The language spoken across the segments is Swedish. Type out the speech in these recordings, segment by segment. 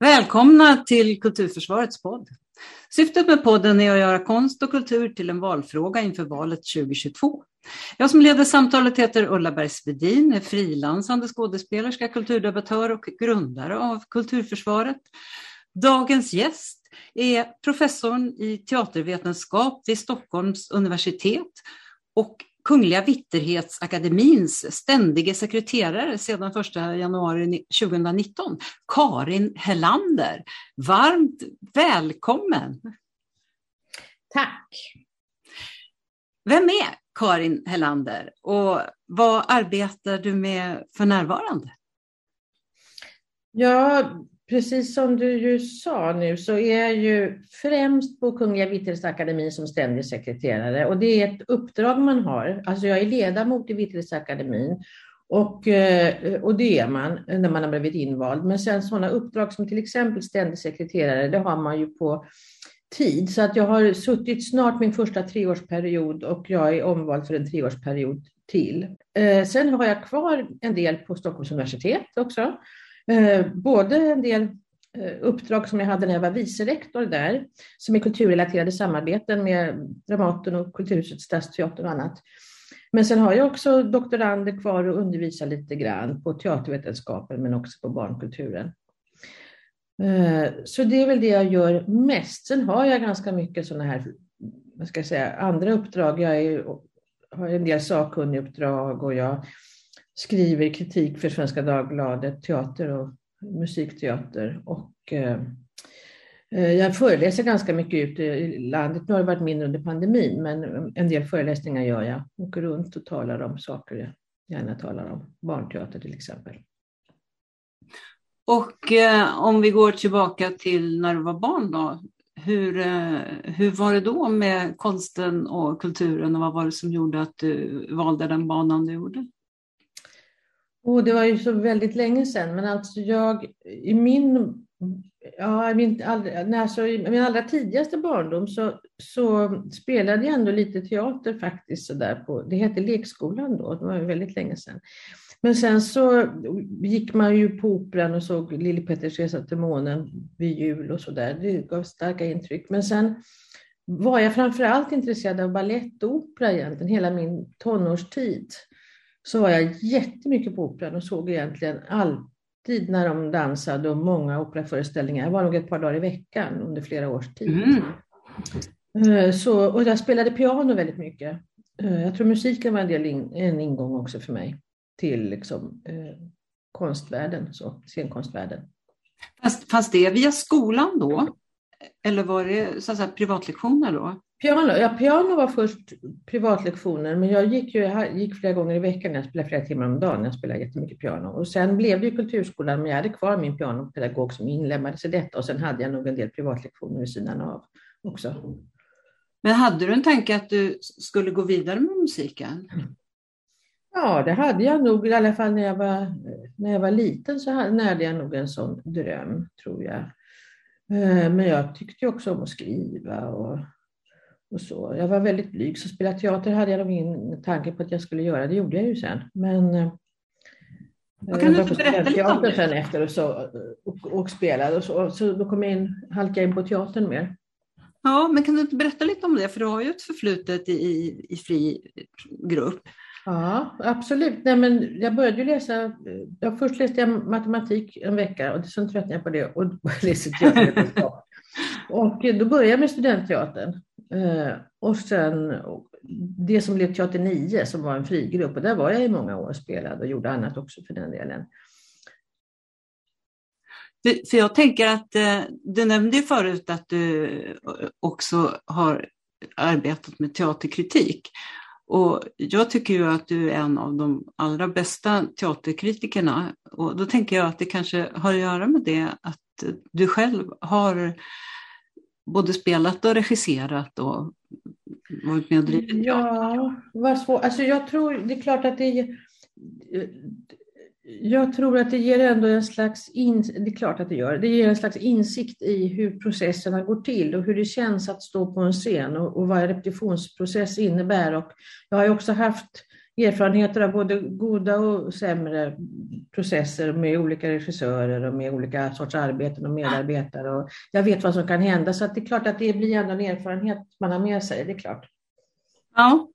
Välkomna till Kulturförsvarets podd. Syftet med podden är att göra konst och kultur till en valfråga inför valet 2022. Jag som leder samtalet heter Ulla Bergsvedin, är frilansande skådespelerska, kulturdebattör och grundare av Kulturförsvaret. Dagens gäst är professorn i teatervetenskap vid Stockholms universitet och Kungliga Vitterhetsakademins ständige sekreterare sedan 1 januari 2019, Karin Hellander. Varmt välkommen! Tack! Vem är Karin Hellander och vad arbetar du med för närvarande? Ja, precis som du ju sa nu så är jag ju främst på Kungliga Vitterhetsakademin som ständig sekreterare och det är ett uppdrag man har. Alltså jag är ledamot i Vitterhetsakademin och, eh, och det är man när man har blivit invald. Men sen sådana uppdrag som till exempel ständig sekreterare, det har man ju på tid. Så att jag har suttit snart min första treårsperiod och jag är omvald för en treårsperiod till. Eh, sen har jag kvar en del på Stockholms universitet också. Eh, både en del eh, uppdrag som jag hade när jag var vice rektor där, som är kulturrelaterade samarbeten med Dramaten och Kulturhuset, Stadsteatern och annat. Men sen har jag också doktorander kvar och undervisar lite grann på teatervetenskapen men också på barnkulturen. Eh, så det är väl det jag gör mest. Sen har jag ganska mycket sådana här, vad ska jag säga, andra uppdrag. Jag är, har en del sakkunniguppdrag och jag skriver kritik för Svenska Dagbladet, teater och musikteater. Och, eh, eh, jag föreläser ganska mycket ute i landet. Nu har det varit mindre under pandemin, men en del föreläsningar gör jag. Åker runt och talar om saker jag gärna talar om. Barnteater till exempel. Och eh, om vi går tillbaka till när du var barn då. Hur, eh, hur var det då med konsten och kulturen och vad var det som gjorde att du valde den banan du gjorde? Oh, det var ju så väldigt länge sedan, men alltså jag i min, ja, min, allra, alltså, i min allra tidigaste barndom så, så spelade jag ändå lite teater faktiskt. Så där på, det hette lekskolan då, det var ju väldigt länge sedan. Men sen så gick man ju på operan och såg Lille Petters resa till månen vid jul och så där. Det gav starka intryck. Men sen var jag framför allt intresserad av balettopera egentligen hela min tonårstid så var jag jättemycket på Operan och såg egentligen alltid när de dansade och många operaföreställningar. Jag var nog ett par dagar i veckan under flera års tid. Mm. Eh, så, och jag spelade piano väldigt mycket. Eh, jag tror musiken var en, del in, en ingång också för mig till liksom, eh, konstvärlden, så, scenkonstvärlden. Fast, fast det via skolan då? Eller var det så att säga, privatlektioner då? Piano, ja, piano var först privatlektioner, men jag gick, ju, jag gick flera gånger i veckan. Jag spelade flera timmar om dagen. Jag spelade jättemycket piano. Och sen blev det ju kulturskolan, men jag hade kvar min pianopedagog som inlemmades i detta. Och sen hade jag nog en del privatlektioner vid sidan av också. Men hade du en tanke att du skulle gå vidare med musiken? Ja, det hade jag nog. I alla fall när jag var, när jag var liten så hade jag nog en sån dröm, tror jag. Eh, men jag tyckte också om att skriva och och så. Jag var väldigt blyg, så spela teater hade jag nog ingen tanke på att jag skulle göra. Det gjorde jag ju sen. Men eh, jag kan du inte berätta lite om det? sen efter och, så, och, och spelade och så, så då kom jag in, halkade in på teatern mer. Ja, men kan du inte berätta lite om det? För du har ju ett förflutet i, i fri grupp. Ja, absolut. Nej, men jag började ju läsa, jag först läste jag matematik en vecka och sen tröttnade jag på det och läste teatervetenskap. och då började jag med studentteatern. Eh, och sen det som blev Teater 9 som var en frigrupp och där var jag i många år och spelade och gjorde annat också för den delen. För jag tänker att eh, du nämnde ju förut att du eh, också har arbetat med teaterkritik. Och jag tycker ju att du är en av de allra bästa teaterkritikerna. Och då tänker jag att det kanske har att göra med det att du själv har både spelat och regisserat och varit med och drivit Ja, vad svårt. Alltså jag tror, det är klart att det jag tror att det ger ändå en slags, in, det är klart att det gör, det ger en slags insikt i hur processerna går till och hur det känns att stå på en scen och, och vad en repetitionsprocess innebär. Och jag har också haft erfarenheter av både goda och sämre processer med olika regissörer och med olika sorts arbeten och medarbetare. Och jag vet vad som kan hända, så det är klart att det blir ändå en erfarenhet man har med sig, det är klart. Ja,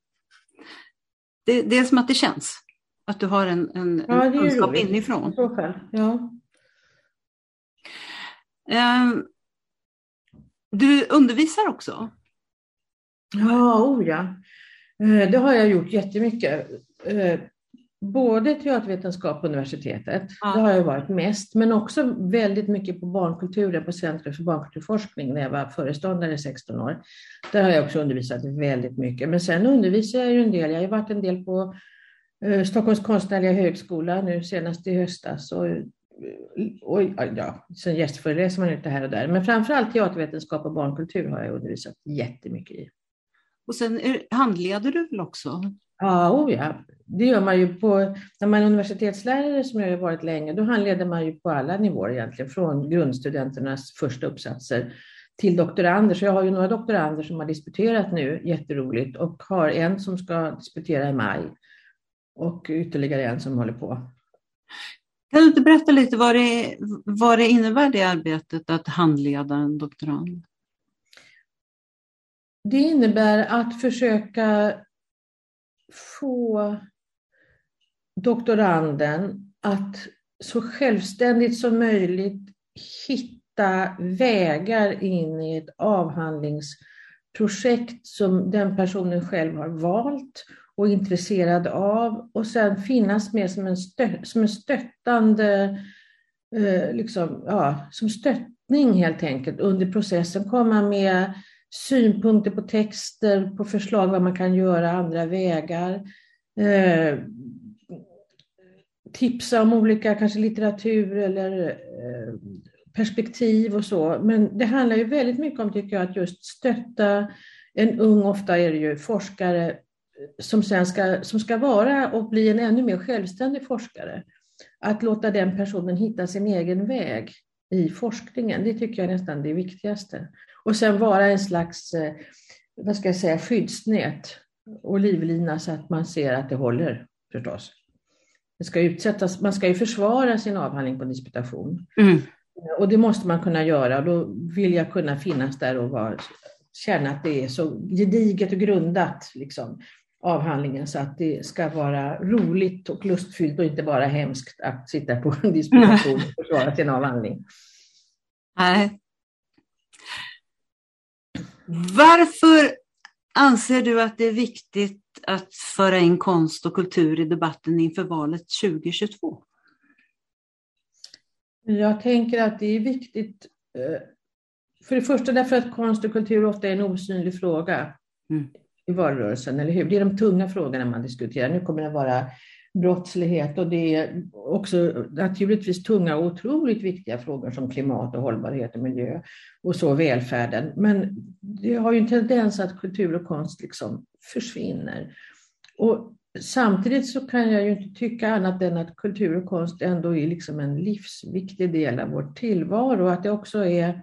det, det är som att det känns. Att du har en, en, ja, en kunskap roligt. inifrån. Ja. Um, du undervisar också? Ja, oh ja. Eh, det har jag gjort jättemycket. Eh, både teatervetenskap på universitetet, ja. det har jag varit mest, men också väldigt mycket på barnkulturen på Centrum för barnkulturforskning när jag var föreståndare i 16 år. Där har jag också undervisat väldigt mycket. Men sen undervisar jag ju en del. Jag har varit en del på eh, Stockholms konstnärliga högskola nu senast i höstas. Och, och, ja, sen gästföreläser man lite här och där. Men framförallt teatervetenskap och barnkultur har jag undervisat jättemycket i. Och sen handleder du väl också? Ja, oh ja, det gör man ju på, när man är universitetslärare som jag har varit länge, då handleder man ju på alla nivåer egentligen, från grundstudenternas första uppsatser till doktorander. Så jag har ju några doktorander som har disputerat nu, jätteroligt, och har en som ska disputera i maj och ytterligare en som håller på. Kan du inte berätta lite vad det, vad det innebär det arbetet att handleda en doktorand? Det innebär att försöka få doktoranden att så självständigt som möjligt hitta vägar in i ett avhandlingsprojekt som den personen själv har valt och är intresserad av och sen finnas med som en, stö som en stöttande, eh, liksom, ja, som stöttning helt enkelt. Under processen, komma med synpunkter på texter, på förslag vad man kan göra, andra vägar. Eh, tipsa om olika kanske litteratur eller eh, perspektiv och så. Men det handlar ju väldigt mycket om, tycker jag, att just stötta en ung, ofta är det ju forskare, eh, som sen ska, som ska vara och bli en ännu mer självständig forskare. Att låta den personen hitta sin egen väg i forskningen, det tycker jag är nästan det viktigaste. Och sen vara en slags, eh, vad ska jag säga, skyddsnät och livlina så att man ser att det håller förstås. Det ska utsättas, man ska ju försvara sin avhandling på disputation. Mm. Och det måste man kunna göra. Då vill jag kunna finnas där och vara, känna att det är så gediget och grundat, liksom, avhandlingen, så att det ska vara roligt och lustfyllt och inte bara hemskt att sitta på en disputation och försvara sin avhandling. Nej, varför anser du att det är viktigt att föra in konst och kultur i debatten inför valet 2022? Jag tänker att det är viktigt, eh, för det första därför att konst och kultur ofta är en osynlig fråga mm. i valrörelsen, eller hur? Det är de tunga frågorna man diskuterar. Nu kommer det vara brottslighet och det är också naturligtvis tunga och otroligt viktiga frågor som klimat och hållbarhet och miljö och så välfärden. Men det har ju en tendens att kultur och konst liksom försvinner. Och samtidigt så kan jag ju inte tycka annat än att kultur och konst ändå är liksom en livsviktig del av vår tillvaro. Att det också är,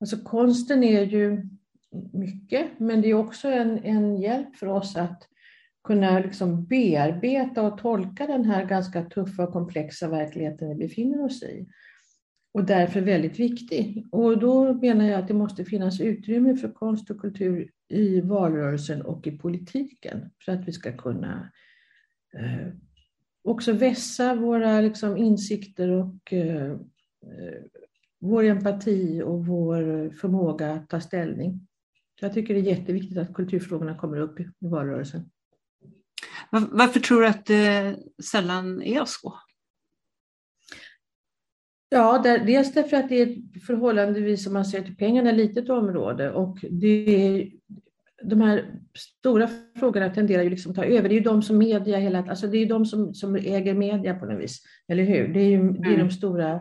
alltså konsten är ju mycket, men det är också en, en hjälp för oss att kunna liksom bearbeta och tolka den här ganska tuffa och komplexa verkligheten vi befinner oss i. Och därför väldigt viktig. Och då menar jag att det måste finnas utrymme för konst och kultur i valrörelsen och i politiken för att vi ska kunna eh, också vässa våra liksom, insikter och eh, eh vår empati och vår förmåga att ta ställning. Jag tycker det är jätteviktigt att kulturfrågorna kommer upp i valrörelsen. Varför tror du att det sällan är så? Ja, dels därför att det är ett förhållandevis, om man ser till pengarna, litet område och det är, de här stora frågorna tenderar ju liksom att ta över. Det är ju de som media hela alltså det är de som, som äger media på något vis, eller hur? Det är ju det är de mm. stora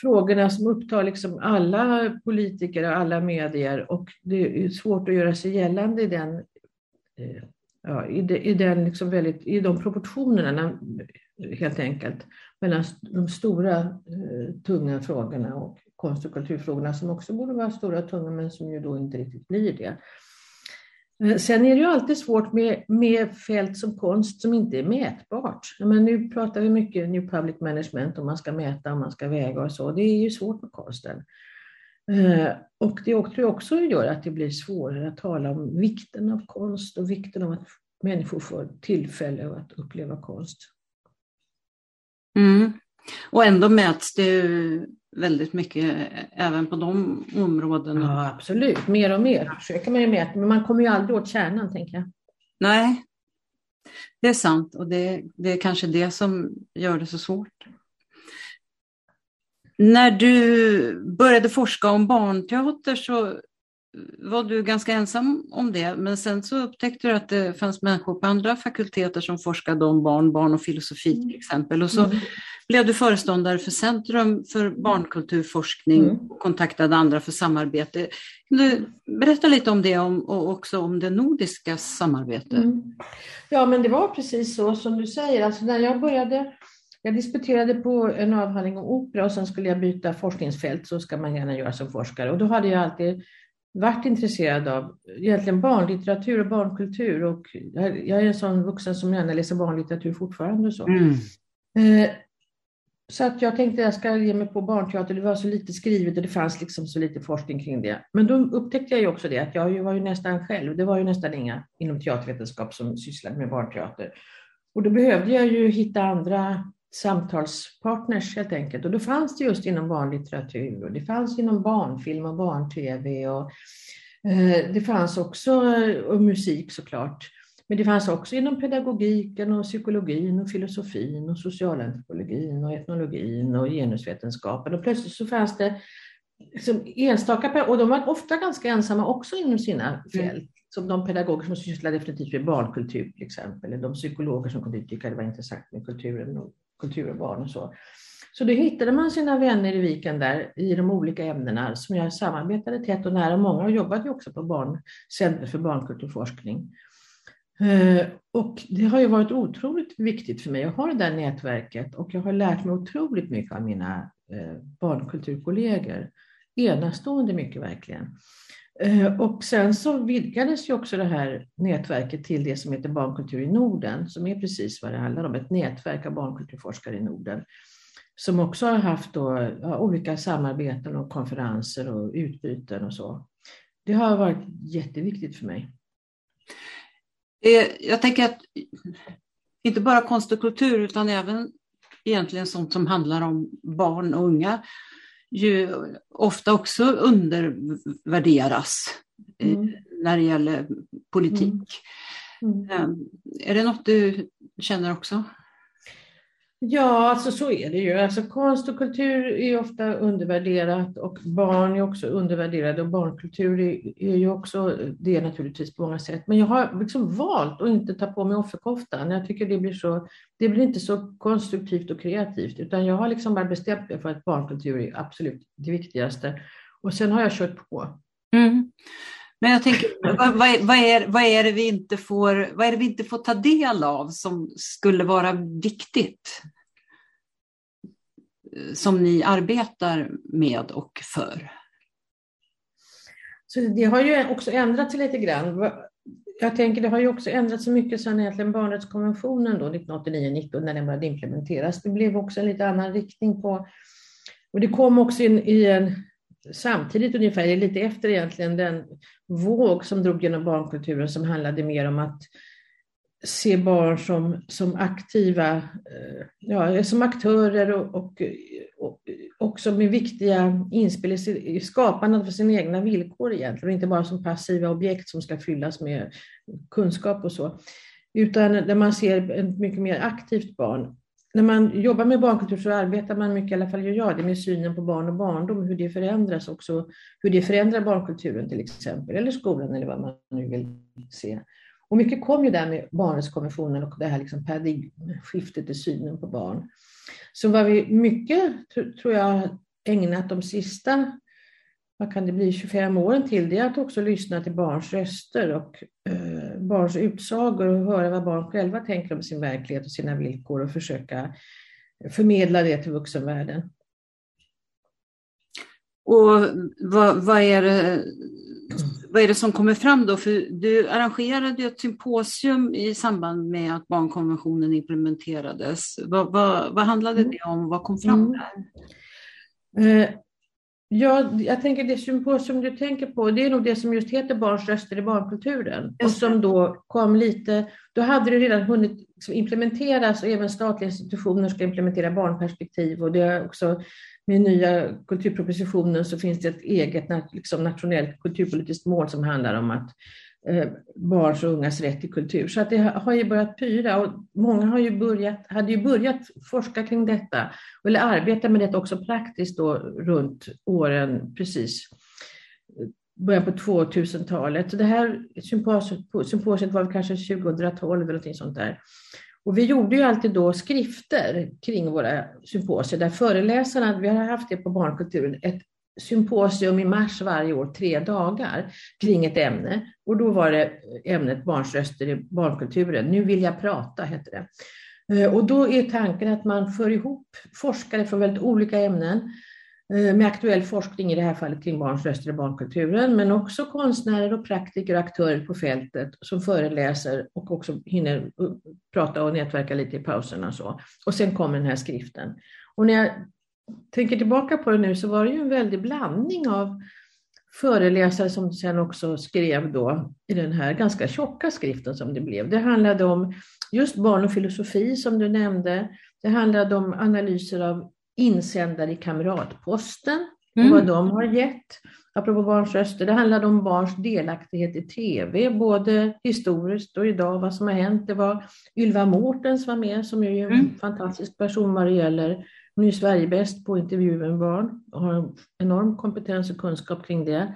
frågorna som upptar liksom alla politiker och alla medier och det är svårt att göra sig gällande i den eh, ja, i, de, i, den liksom väldigt, i de proportionerna helt enkelt mellan de stora eh, tunga frågorna och konst och kulturfrågorna som också borde vara stora och tunga men som ju då inte riktigt blir det. Eh, sen är det ju alltid svårt med, med fält som konst som inte är mätbart. Men nu pratar vi mycket New Public Management och man ska mäta och man ska väga och så. Det är ju svårt med konsten. Eh, och det tror jag också gör att det blir svårare att tala om vikten av konst och vikten av att människor får tillfälle att uppleva konst. Mm. Och ändå mäts det väldigt mycket även på de områdena. Ja, absolut, mer och mer försöker man ju mäta, men man kommer ju aldrig åt kärnan, tänker jag. Nej, det är sant och det, det är kanske det som gör det så svårt. När du började forska om barnteater så var du ganska ensam om det, men sen så upptäckte du att det fanns människor på andra fakulteter som forskade om barn, barn och filosofi till mm. exempel. Och så mm. blev du föreståndare för Centrum för barnkulturforskning mm. och kontaktade andra för samarbete. Kan du berätta lite om det och också om det nordiska samarbetet? Mm. Ja, men det var precis så som du säger. Alltså när jag började jag disputerade på en avhandling om opera och sen skulle jag byta forskningsfält, så ska man gärna göra som forskare. Och då hade jag alltid varit intresserad av egentligen barnlitteratur och barnkultur. Och jag är en sån vuxen som gärna läser barnlitteratur fortfarande. Och så. Mm. Eh, så att jag tänkte att jag ska ge mig på barnteater. Det var så lite skrivet och det fanns liksom så lite forskning kring det. Men då upptäckte jag ju också det att jag var ju nästan själv, det var ju nästan inga inom teatervetenskap som sysslade med barnteater. Och då behövde jag ju hitta andra samtalspartners helt enkelt. Och då fanns det just inom barnlitteratur och det fanns inom barnfilm och barn-tv och eh, det fanns också och musik såklart. Men det fanns också inom pedagogiken och psykologin och filosofin och socialantropologin och etnologin och genusvetenskapen. Och plötsligt så fanns det liksom enstaka, och de var ofta ganska ensamma också inom sina mm. fält. Mm. Som de pedagoger som sysslar definitivt med barnkultur till exempel, eller de psykologer som kunde tycka det var intressant med kulturen och kultur och barn och så. Så då hittade man sina vänner i viken där i de olika ämnena som jag samarbetade tätt och nära. Många har jobbat ju också på Barncenter för barnkulturforskning. Eh, och det har ju varit otroligt viktigt för mig att ha det där nätverket och jag har lärt mig otroligt mycket av mina eh, barnkulturkollegor. Enastående mycket verkligen. Eh, och sen så vidgades ju också det här nätverket till det som heter Barnkultur i Norden, som är precis vad det handlar om, ett nätverk av barnkulturforskare i Norden, som också har haft då, ja, olika samarbeten och konferenser och utbyten och så. Det har varit jätteviktigt för mig. Eh, jag tänker att inte bara konst och kultur utan även egentligen sånt som handlar om barn och unga ju ofta också undervärderas eh, mm. när det gäller politik. Mm. Mm. Är det något du känner också? Ja, alltså så är det ju. Alltså konst och kultur är ofta undervärderat och barn är också undervärderade och barnkultur är, är ju också det naturligtvis på många sätt. Men jag har liksom valt att inte ta på mig offerkoftan. Jag tycker det blir, så, det blir inte så konstruktivt och kreativt utan jag har liksom bara bestämt mig för att barnkultur är absolut det viktigaste. Och sen har jag kört på. Mm. Men jag tänker, vad, vad, är, vad, är det vi inte får, vad är det vi inte får ta del av som skulle vara viktigt? Som ni arbetar med och för? Så det har ju också ändrats lite grann. Jag tänker det har ju också ändrats så mycket sedan egentligen barnrättskonventionen 1989-19 när den började implementeras. Det blev också en lite annan riktning på och det kom också in i en samtidigt ungefär, lite efter egentligen, den våg som drog genom barnkulturen som handlade mer om att se barn som, som aktiva, eh, ja, som aktörer och, och, och också med viktiga inspel i skapandet för sina egna villkor egentligen, och inte bara som passiva objekt som ska fyllas med kunskap och så, utan där man ser ett mycket mer aktivt barn när man jobbar med barnkultur så arbetar man mycket, i alla fall gör jag det, med synen på barn och barndom, hur det förändras också, hur det förändrar barnkulturen till exempel, eller skolan eller vad man nu vill se. Och mycket kom ju där med barnrättskonventionen och det här liksom paradigmskiftet i synen på barn. Så var vi mycket, tror jag, ägnat de sista vad kan det bli, 25 åren till, det är att också lyssna till barns röster och eh, barns utsagor och höra vad barn själva tänker om sin verklighet och sina villkor och försöka förmedla det till vuxenvärlden. Och vad, vad är det vad är det som kommer fram då? För du arrangerade ett symposium i samband med att barnkonventionen implementerades. Vad, vad, vad handlade mm. det om? Vad kom fram mm. där? Eh, ja, jag tänker det symposium du tänker på, det är nog det som just heter Barns röster i barnkulturen. Och som då kom lite, då hade det redan hunnit implementeras och även statliga institutioner ska implementera barnperspektiv och det är också med nya kulturpropositionen så finns det ett eget liksom, nationellt kulturpolitiskt mål som handlar om att eh, barns och ungas rätt till kultur. Så att det har ju börjat pyra och många har ju börjat, hade ju börjat forska kring detta eller arbeta med det också praktiskt då runt åren precis början på 2000-talet. Det här symposiet, symposiet var kanske 2012 eller någonting sånt där. Och vi gjorde ju alltid då skrifter kring våra symposier där föreläsarna, vi har haft det på barnkulturen, ett symposium i mars varje år, tre dagar, kring ett ämne. Och då var det ämnet Barns röster i barnkulturen. Nu vill jag prata, hette det. Eh, och då är tanken att man för ihop forskare från väldigt olika ämnen Eh, med aktuell forskning, i det här fallet kring barns röster i barnkulturen, men också konstnärer och praktiker och aktörer på fältet som föreläser och också hinner prata och nätverka lite i pauserna. Och, så. och sen kommer den här skriften. Och när jag tänker tillbaka på det nu så var det ju en väldig blandning av föreläsare som sen också skrev då i den här ganska tjocka skriften som det blev. Det handlade om just barn och filosofi som du nämnde. Det handlade om analyser av insändare i Kamratposten mm. och vad de har gett. Apropå barns röster, det handlade om barns delaktighet i tv, både historiskt och idag, vad som har hänt. Det var Ylva Mårtens var med, som är en mm. fantastisk person vad det gäller. Hon är Sverigebäst på intervju med barn och har en enorm kompetens och kunskap kring det.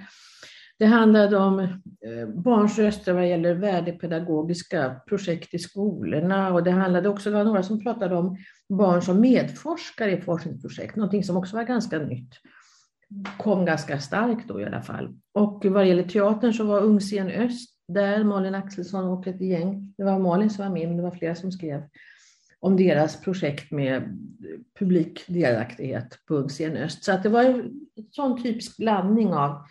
Det handlade om eh, barns röster vad gäller värdepedagogiska projekt i skolorna och det handlade också, det var några som pratade om barn som medforskare i forskningsprojekt, någonting som också var ganska nytt. Kom ganska starkt då i alla fall. Och vad gäller teatern så var Ungscen Öst där, Malin Axelsson och ett gäng. Det var Malin som var med, men det var flera som skrev om deras projekt med publik delaktighet på Ungscen Öst. Så att det var en sån typisk blandning av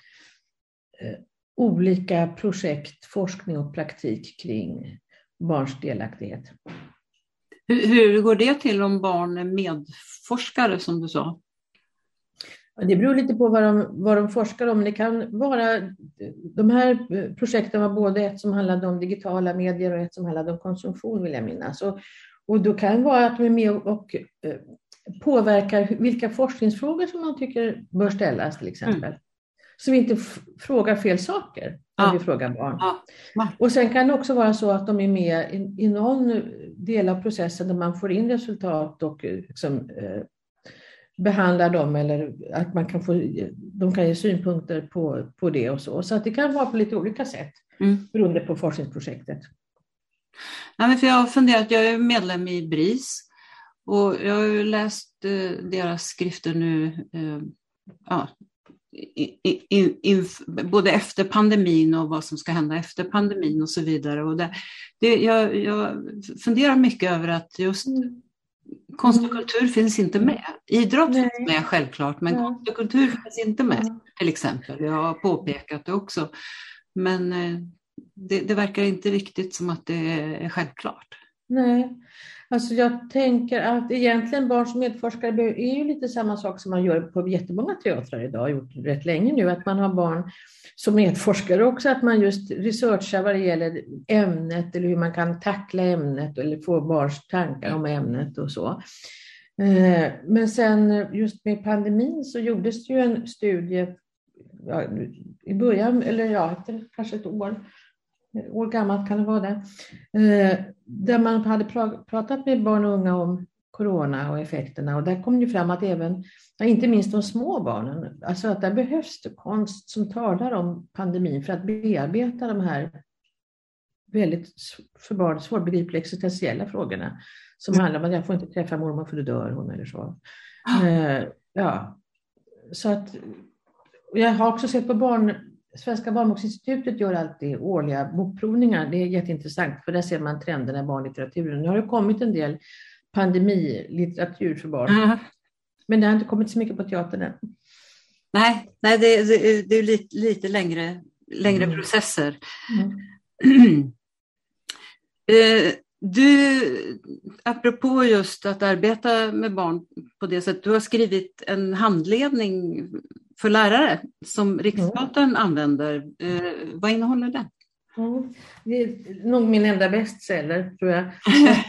olika projekt, forskning och praktik kring barns delaktighet. Hur, hur går det till om barn är medforskare som du sa? Det beror lite på vad de, vad de forskar om. Det kan vara, de här projekten var både ett som handlade om digitala medier och ett som handlade om konsumtion vill jag minnas. Och, och då kan det vara att de är med och, och eh, påverkar vilka forskningsfrågor som man tycker bör ställas till exempel. Mm. Så vi inte frågar fel saker när ja. vi frågar barn. Ja. Och sen kan det också vara så att de är med i, i någon del av processen där man får in resultat och liksom, eh, behandlar dem eller att man kan få, de kan ge synpunkter på, på det och så. Så att det kan vara på lite olika sätt mm. beroende på forskningsprojektet. Men för jag har funderat, jag är medlem i BRIS och jag har läst eh, deras skrifter nu eh, ja, in, in, både efter pandemin och vad som ska hända efter pandemin och så vidare. Och det, det, jag, jag funderar mycket över att just mm. konst och kultur finns inte med. Idrott Nej. finns med självklart, men ja. konst och kultur finns inte med ja. till exempel. Jag har påpekat det också. Men eh, det, det verkar inte riktigt som att det är självklart. Nej, Alltså jag tänker att egentligen barn som medforskare är ju lite samma sak som man gör på jättemånga teatrar idag, gjort rätt länge nu, att man har barn som medforskare också, att man just researchar vad det gäller ämnet eller hur man kan tackla ämnet eller få barns tankar om ämnet och så. Eh, men sen just med pandemin så gjordes det ju en studie ja, i början, eller ja, efter kanske ett år, år gammalt kan det vara det, eh, där man hade pratat med barn och unga om corona och effekterna och där kom det fram att även, inte minst de små barnen, alltså att där behövs det konst som talar om pandemin för att bearbeta de här väldigt för barn svårbegripliga existentiella frågorna som mm. handlar om att jag får inte träffa mormor för då dör hon eller så. Ah. Eh, ja, så att jag har också sett på barn Svenska barnboksinstitutet gör alltid årliga bokprovningar. Det är jätteintressant för där ser man trenderna i barnlitteraturen. Nu har det kommit en del pandemilitteratur för barn. Mm. Men det har inte kommit så mycket på teatern än. Nej, nej det, det, det är lite, lite längre längre mm. processer. Mm. eh, du, apropå just att arbeta med barn på det sättet, du har skrivit en handledning för lärare som Riksteatern mm. använder. Eh, vad innehåller den? Mm. Det är nog min enda bestseller, tror jag.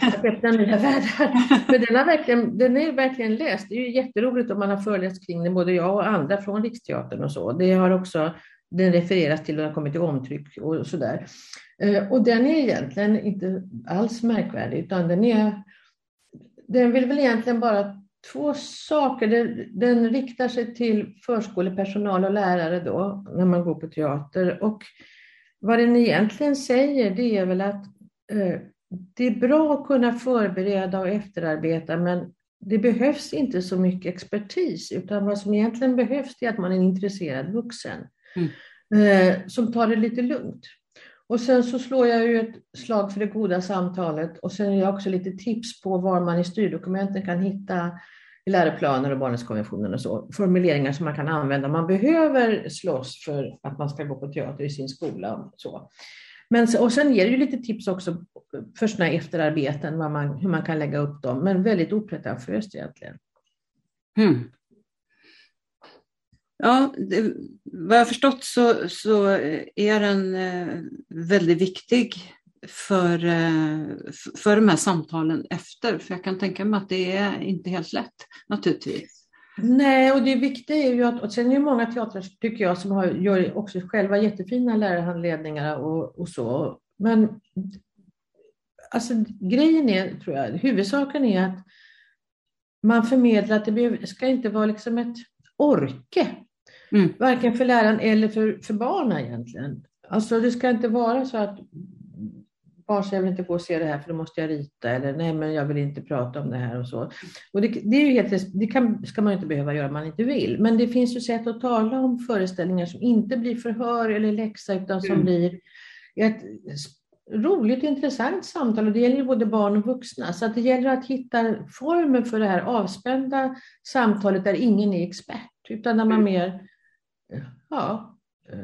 Att öppna nya världar. Men den, har verkligen, den är verkligen läst. Det är ju jätteroligt om man har föreläst kring den, både jag och andra från Riksteatern och så. Det har också den refereras till och har kommit till omtryck och sådär. Eh, och den är egentligen inte alls märkvärdig, utan den är... Den vill väl egentligen bara två saker. Den, riktar sig till förskolepersonal och lärare då, när man går på teater. Och vad den egentligen säger det är väl att eh, det är bra att kunna förbereda och efterarbeta men det behövs inte så mycket expertis utan vad som egentligen behövs är att man är en intresserad vuxen mm. eh, som tar det lite lugnt. Och sen så slår jag ju ett slag för det goda samtalet och sen ger jag också lite tips på var man i styrdokumenten kan hitta i läroplaner och barnrättskonventionen och så, formuleringar som man kan använda. Man behöver slåss för att man ska gå på teater i sin skola. Och så. Men, och sen ger det ju lite tips också för sådana efterarbeten, man, hur man kan lägga upp dem, men väldigt opretentiöst egentligen. Mm. Ja, det, vad jag har förstått så, så är den eh, väldigt viktig för, eh, för de här samtalen efter. För jag kan tänka mig att det är inte helt lätt naturligtvis. Nej, och det viktiga är ju att, och sen är det många teatrar tycker jag som har, gör också själva jättefina lärarhandledningar och, och så. Men alltså, grejen är, tror jag, huvudsaken är att man förmedlar att det ska inte vara liksom ett orke. Mm. Varken för läraren eller för, för barnen egentligen. Alltså det ska inte vara så att barn säger jag vill inte gå och se det här för då måste jag rita eller nej men jag vill inte prata om det här och så. Och det, det är ju helt, det kan, ska man inte behöva göra om man inte vill. Men det finns ju sätt att tala om föreställningar som inte blir förhör eller läxa utan som mm. blir ett roligt intressant samtal och det gäller både barn och vuxna. Så att det gäller att hitta formen för det här avspända samtalet där ingen är expert utan där man mm. mer ja, eh,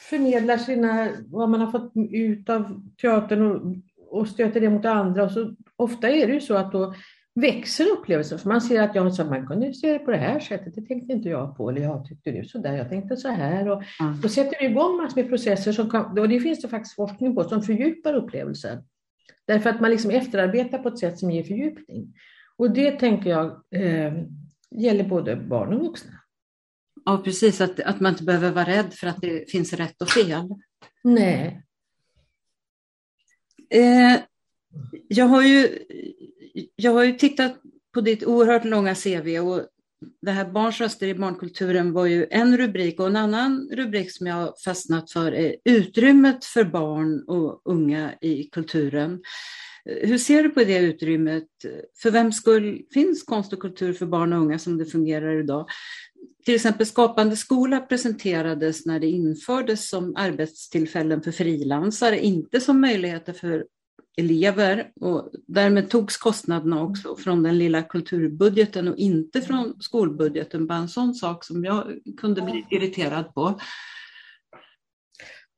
förmedlar sina, vad man har fått ut av teatern och, och stöter det mot andra. Och så, ofta är det ju så att då växer upplevelsen, för man ser att jag, så man kunde se det på det här sättet, det tänkte inte jag på, eller jag tyckte det så där, jag tänkte så här. Och mm. Då sätter det igång massor med processer, som kan, och det finns det faktiskt forskning på, som fördjupar upplevelsen. Därför att man liksom efterarbetar på ett sätt som ger fördjupning. Och det tänker jag eh, gäller både barn och vuxna. Ja, precis. Att, att man inte behöver vara rädd för att det finns rätt och fel. Nej. Eh, jag, har ju, jag har ju tittat på ditt oerhört långa CV och det här Barns röster i barnkulturen var ju en rubrik och en annan rubrik som jag fastnat för är utrymmet för barn och unga i kulturen. Hur ser du på det utrymmet? För vem skull finns konst och kultur för barn och unga som det fungerar idag? Till exempel Skapande skola presenterades när det infördes som arbetstillfällen för frilansare, inte som möjligheter för elever och därmed togs kostnaderna också från den lilla kulturbudgeten och inte från skolbudgeten. Bara en sån sak som jag kunde bli irriterad på.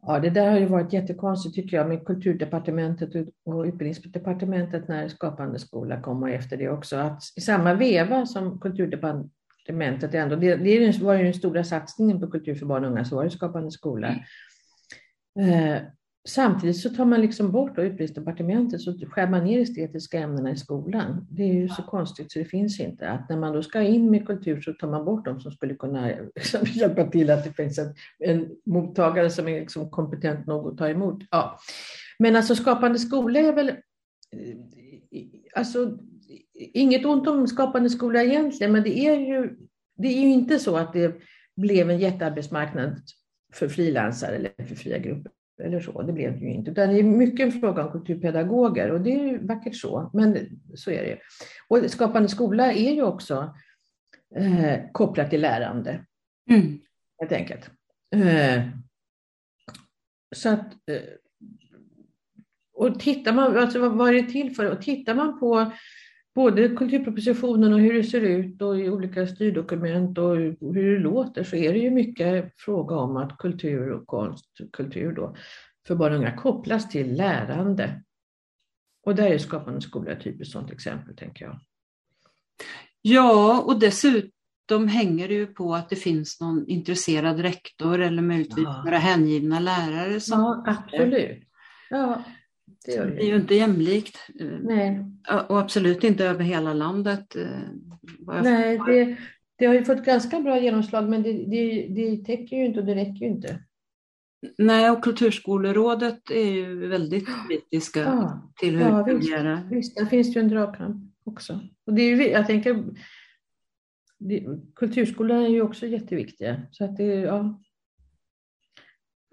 Ja, det där har ju varit jättekonstigt tycker jag med kulturdepartementet och utbildningsdepartementet när Skapande skola kom och efter det också. Att I samma veva som kulturdepartementet departementet ändå. Det, det var ju den stora satsningen på kultur för barn och unga, så var det Skapande skola. Mm. Eh, samtidigt så tar man liksom bort, utbildningsdepartementet så skär man ner estetiska ämnena i skolan. Det är ju så konstigt så det finns inte. Att när man då ska in med kultur så tar man bort de som skulle kunna liksom, hjälpa till att det finns en, en mottagare som är liksom kompetent nog att ta emot. Ja. Men alltså Skapande skola är väl eh, Alltså, inget ont om Skapande skola egentligen, men det är ju, det är ju inte så att det blev en jättearbetsmarknad för frilansare eller för fria grupper. Eller så, det blev det ju inte. Utan det är mycket en fråga om kulturpedagoger och det är ju vackert så, men så är det. Och Skapande skola är ju också eh, kopplat till lärande. Mm. Helt enkelt. Eh, så att, eh, och tittar man, alltså vad är det till för? Och tittar man på både kulturpropositionen och hur det ser ut och i olika styrdokument och hur det låter så är det ju mycket fråga om att kultur och konst, kultur då, för barn och unga kopplas till lärande. Och där är Skapande skola ett typiskt sådant exempel, tänker jag. Ja, och dessutom hänger det ju på att det finns någon intresserad rektor eller möjligtvis ja. några hängivna lärare. Som ja, absolut. Ja, det, gör det. det är ju inte jämlikt. Nej. Och absolut inte över hela landet. Eh, Nej, det, det har ju fått ganska bra genomslag men det, det, det täcker ju inte och det räcker ju inte. Nej, och Kulturskolerådet är ju väldigt kritiska ja, till hur ja, det fungerar. Visst, där finns det ju en dragkamp också. Och det är, jag tänker, det, kulturskolan är ju också jätteviktiga. Så att det, ja.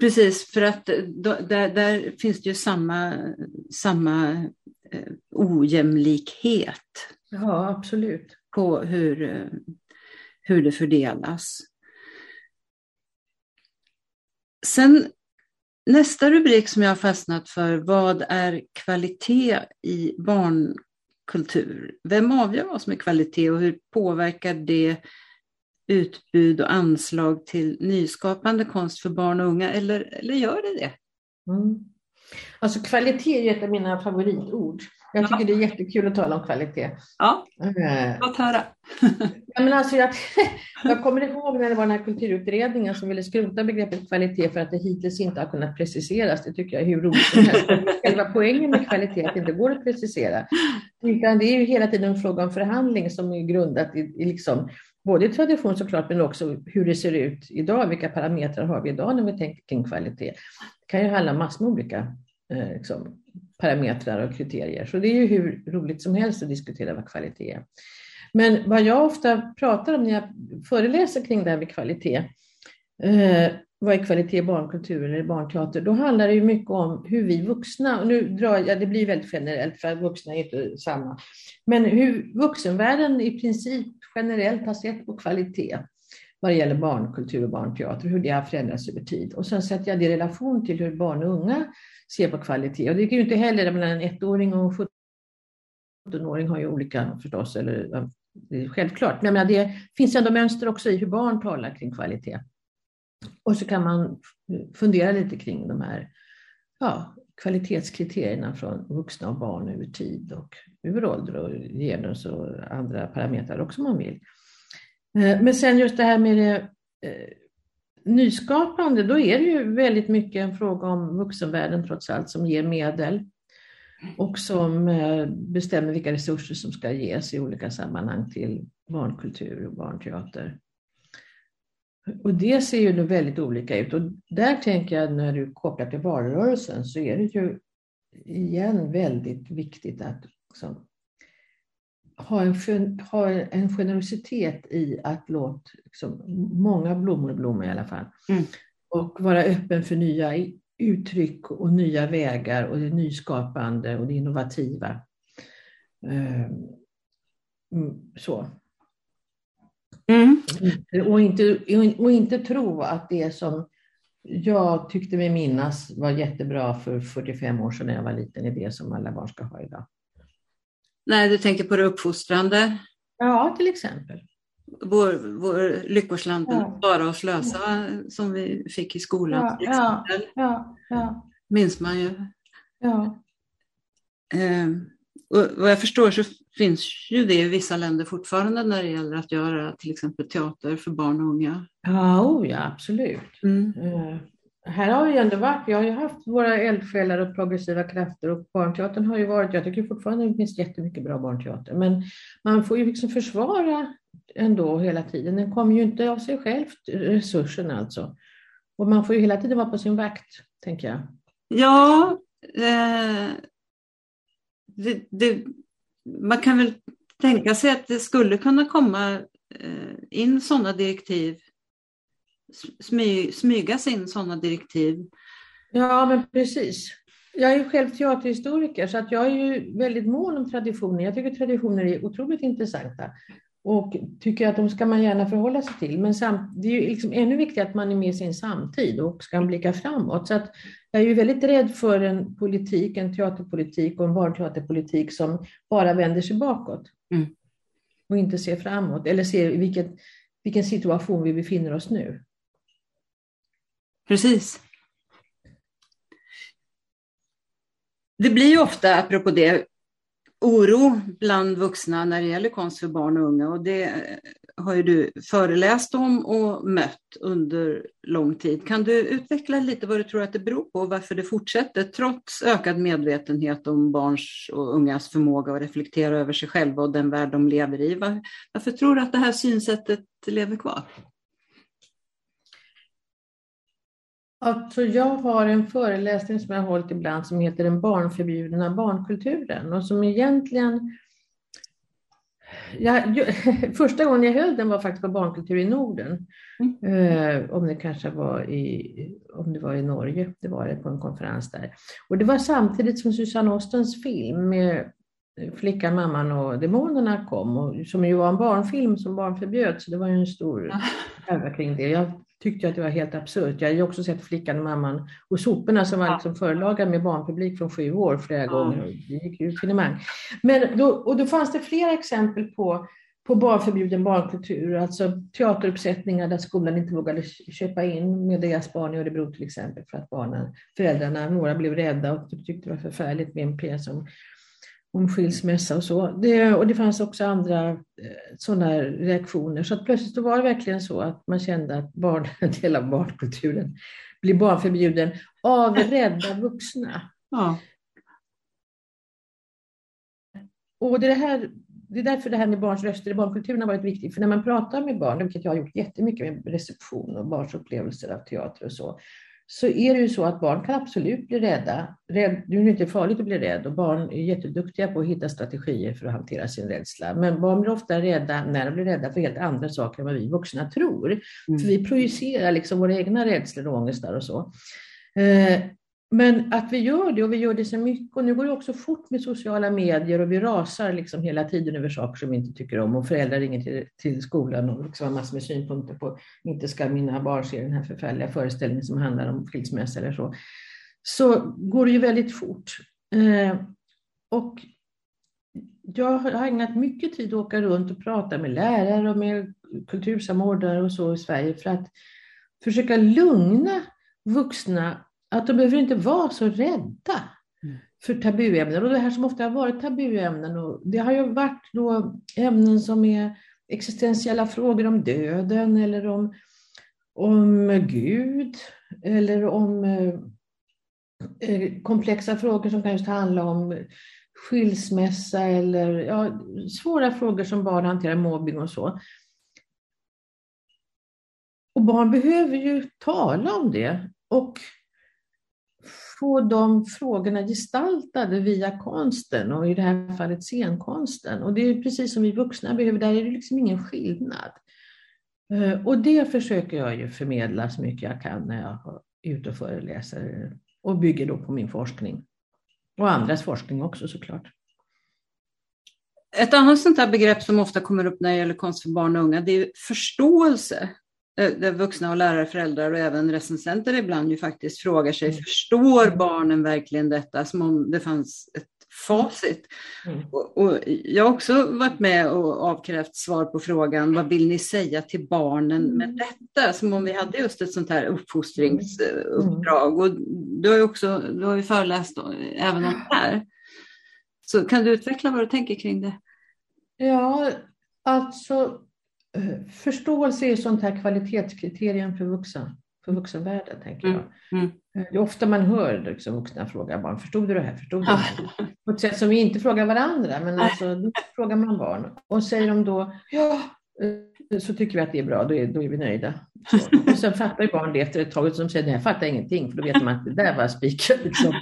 Precis, för att då, där, där, finns det ju samma, samma eh, ojämlikhet. Ja, absolut. På hur, eh, hur det fördelas. Sen nästa rubrik som jag har fastnat för, vad är kvalitet i barnkultur? Vem avgör vad som är kvalitet och hur påverkar det utbud och anslag till nyskapande konst för barn och unga, eller, eller gör det det? Mm. Alltså kvalitet är ett av mina favoritord. Jag tycker ja. det är jättekul att tala om kvalitet. Ja, eh. låt höra. ja, men alltså jag, jag kommer ihåg när det var den här kulturutredningen som ville skrota begreppet kvalitet för att det hittills inte har kunnat preciseras. Det tycker jag är hur roligt som helst. Själva poängen med kvalitet att det inte går att precisera. Utan det är ju hela tiden en fråga om förhandling som är grundat i, i liksom, både i tradition såklart, men också hur det ser ut idag. Vilka parametrar har vi idag när vi tänker kring kvalitet? Det kan ju handla om massor med olika eh, liksom, parametrar och kriterier. Så det är ju hur roligt som helst att diskutera vad kvalitet är. Men vad jag ofta pratar om när jag föreläser kring det här med kvalitet, eh, vad är kvalitet i barnkultur eller barnteater, då handlar det ju mycket om hur vi vuxna, och nu drar jag, det blir väldigt generellt för vuxna är inte samma, men hur vuxenvärlden i princip generellt har sett på kvalitet vad det gäller barnkultur och barnteater, hur det har förändrats över tid. Och sen sätter jag det i relation till hur barn och unga ser på kvalitet. Och det är ju inte heller, mellan en ettåring och en 17-åring har ju olika förstås, eller det är självklart. Men jag menar, det finns ändå mönster också i hur barn talar kring kvalitet. Och så kan man fundera lite kring de här ja, kvalitetskriterierna från vuxna och barn över tid och över ålder och genus och andra parametrar också om man vill. Eh, men sen just det här med det nyskapande, då är det ju väldigt mycket en fråga om vuxenvärlden trots allt som ger medel och som eh, bestämmer vilka resurser som ska ges i olika sammanhang till barnkultur och barnteater. Och det ser ju nu väldigt olika ut och där tänker jag när du kopplar till valrörelsen så är det ju igen väldigt viktigt att liksom, ha, en, ha en generositet i att låta liksom, många blommor blomma i alla fall. Mm. Och vara öppen för nya uttryck och nya vägar och det nyskapande och det innovativa. Ehm, mm, så. Mm. Och, inte, och inte tro att det som jag tyckte mig minnas var jättebra för 45 år sedan när jag var liten är det som alla barn ska ha idag. Nej, du tänker på det uppfostrande? Ja, till exempel. Vår, vår Lyckoslanten, ja. Bara och slösa, ja. som vi fick i skolan ja, till exempel. Ja, ja, minns man ju. Ja. Eh, och vad jag förstår så finns ju det i vissa länder fortfarande när det gäller att göra till exempel teater för barn och unga. Ja, oh ja absolut. Mm. Eh, här har vi ändå varit, vi har ju haft våra eldsjälar och progressiva krafter och barnteatern har ju varit, jag tycker fortfarande det finns jättemycket bra barnteater, men man får ju liksom försvara ändå hela tiden. Den kommer ju inte av sig själv, resursen alltså. Och man får ju hela tiden vara på sin vakt, tänker jag. Ja, eh, det, det, man kan väl tänka sig att det skulle kunna komma eh, in sådana direktiv smy, smygas in sådana direktiv. Ja, men precis. Jag är ju själv teaterhistoriker så att jag är ju väldigt mån om traditioner. Jag tycker traditioner är otroligt intressanta och tycker att de ska man gärna förhålla sig till. Men samt, det är ju liksom ännu viktigare att man är med sin samtid och ska blicka framåt. Så att jag är ju väldigt rädd för en politik, en teaterpolitik och en barnteaterpolitik som bara vänder sig bakåt. Mm. Och inte ser framåt eller ser vilket, vilken situation vi befinner oss nu. Precis. Det blir ju ofta, apropå det, oro bland vuxna när det gäller konst för barn och unga och det eh, har ju du föreläst om och mött under lång tid. Kan du utveckla lite vad du tror att det beror på och varför det fortsätter trots ökad medvetenhet om barns och ungas förmåga att reflektera över sig själva och den värld de lever i? Varför tror du att det här synsättet lever kvar? Alltså jag har en föreläsning som jag har hållit ibland som heter Den barnförbjudna barnkulturen och som egentligen jag, första gången jag höll den var faktiskt på Barnkultur i Norden. Mm. Eh, om det kanske var i, om det var i Norge, det var det på en konferens där. Och det var samtidigt som Susanne Ostens film med Flickan, mamman och demonerna kom, och, som ju var en barnfilm som barn förbjöd, så det var ju en stor härva kring det. Jag tyckte att det var helt absurt. Jag har ju också sett Flickan, mamman och soporna som var liksom förlagad med barnpublik från sju år flera gånger. Det gick ju finemang. Men då, och då fanns det flera exempel på, på barnförbjuden barnkultur, alltså teateruppsättningar där skolan inte vågade köpa in med deras barn i Örebro till exempel för att barnen, föräldrarna, några blev rädda och tyckte det var förfärligt med en pjäs om om skilsmässa och så. Det, och det fanns också andra eh, sådana reaktioner. Så att plötsligt var det verkligen så att man kände att barn, en del av barnkulturen blir barnförbjuden av rädda vuxna. Ja. Och det, här, det är därför det här med barns röster i barnkulturen har varit viktigt. För när man pratar med barn, vilket jag har gjort jättemycket med reception och barns upplevelser av teater och så, så är det ju så att barn kan absolut bli rädda. Rädd, det är inte farligt att bli rädd och barn är jätteduktiga på att hitta strategier för att hantera sin rädsla. Men barn blir ofta rädda när de blir rädda för helt andra saker än vad vi vuxna tror. Mm. För vi projicerar liksom våra egna rädslor och ångestar och så. Eh, men att vi gör det och vi gör det så mycket och nu går det också fort med sociala medier och vi rasar liksom hela tiden över saker som vi inte tycker om och föräldrar ringer till, till skolan och liksom har massor med synpunkter på inte ska mina barn se den här förfärliga föreställningen som handlar om skilsmässa eller så. Så går det ju väldigt fort. Eh, och jag har ägnat mycket tid att åka runt och prata med lärare och med kultursamordnare och så i Sverige för att försöka lugna vuxna att de behöver inte vara så rädda mm. för tabuämnen. Och det här som ofta har varit tabuämnen, och det har ju varit då ämnen som är existentiella frågor om döden eller om, om Gud eller om eh, eh komplexa frågor som kan just handla om skilsmässa eller ja, svåra frågor som barn hanterar, mobbing och så. Och barn behöver ju tala om det. Och få de frågorna gestaltade via konsten och i det här fallet scenkonsten. Och det är precis som vi vuxna behöver, där är det liksom ingen skillnad. Eh, och det försöker jag ju förmedla så mycket jag kan när jag är ute och föreläser och bygger då på min forskning. Och andras forskning också såklart. Ett annat sånt här begrepp som ofta kommer upp när det gäller konst för barn och unga, det är förståelse. Eh, där vuxna och lärare, föräldrar och även recensenter ibland ju faktiskt frågar sig, mm. förstår barnen verkligen detta? Som om det fanns ett facit. Mm. Och, och, jag har också varit med och avkrävt svar på frågan, vad vill ni säga till barnen med mm. detta? Som om vi hade just ett sånt här uppfostringsuppdrag. Och du har ju också du har ju föreläst även om det här. Så kan du utveckla vad du tänker kring det? Ja, alltså förståelse är sånt här kvalitetskriterium för vuxna, för vuxenvärlden, tänker jag. Mm. Mm. Eh, det är ofta man hör liksom, vuxna fråga barn, förstod du det här? Förstod du det här? På ett sätt som vi inte frågar varandra, men alltså, då frågar man barn. Och säger de då, ja, eh, så tycker vi att det är bra, då är, då är vi nöjda. Och sen fattar ju barn det efter ett tag, och säger, nej, jag fattar ingenting, för då vet man att det där var spiken. Liksom.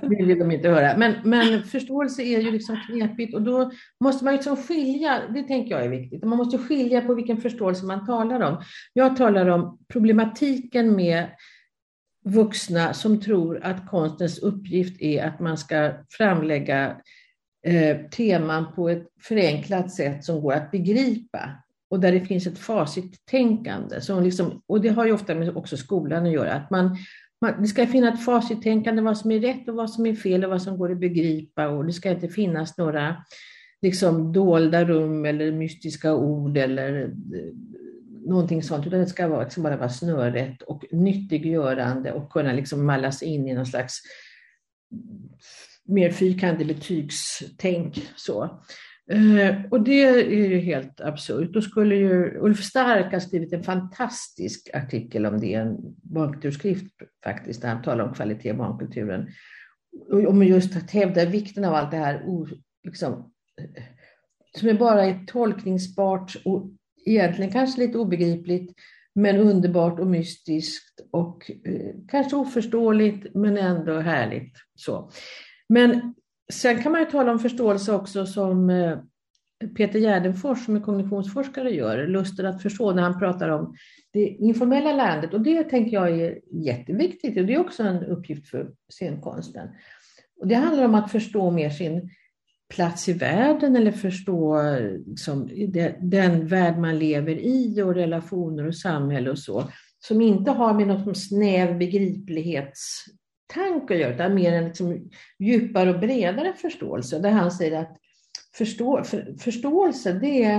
Det vill de inte höra. Men, men förståelse är ju liksom knepigt och då måste man liksom skilja, det tänker jag är viktigt, man måste skilja på vilken förståelse man talar om. Jag talar om problematiken med vuxna som tror att konstens uppgift är att man ska framlägga eh, teman på ett förenklat sätt som går att begripa och där det finns ett facittänkande. Som liksom, och det har ju ofta med också skolan att göra. Att man, man, det ska finnas ett facittänkande, vad som är rätt och vad som är fel och vad som går att begripa. Och det ska inte finnas några liksom, dolda rum eller mystiska ord eller eh, någonting sånt, utan det ska vara, liksom bara vara snörrätt och nyttiggörande och kunna liksom mallas in i någon slags mer fyrkantig betygstänk. Så. Eh, och det är ju helt absurt. Då skulle ju Ulf Stark ha skrivit en fantastisk artikel om det, en barnkulturskrift faktiskt, där han talar om kvalitet i barnkulturen. Om just att hävda vikten av allt det här liksom, som är bara är tolkningsbart och egentligen kanske lite obegripligt, men underbart och mystiskt och eh, kanske oförståeligt, men ändå härligt. Så. Men sen kan man ju tala om förståelse också som eh, Peter Gärdenfors som är kognitionsforskare gör, lusten att förstå när han pratar om det informella lärandet. Och det tänker jag är jätteviktigt och det är också en uppgift för scenkonsten. Och det handlar om att förstå mer sin plats i världen eller förstå liksom, den värld man lever i och relationer och samhälle och så, som inte har med någon snäv begriplighets tanke att göra, utan mer en liksom djupare och bredare förståelse. Där han säger att förstå, för, förståelse, det, är,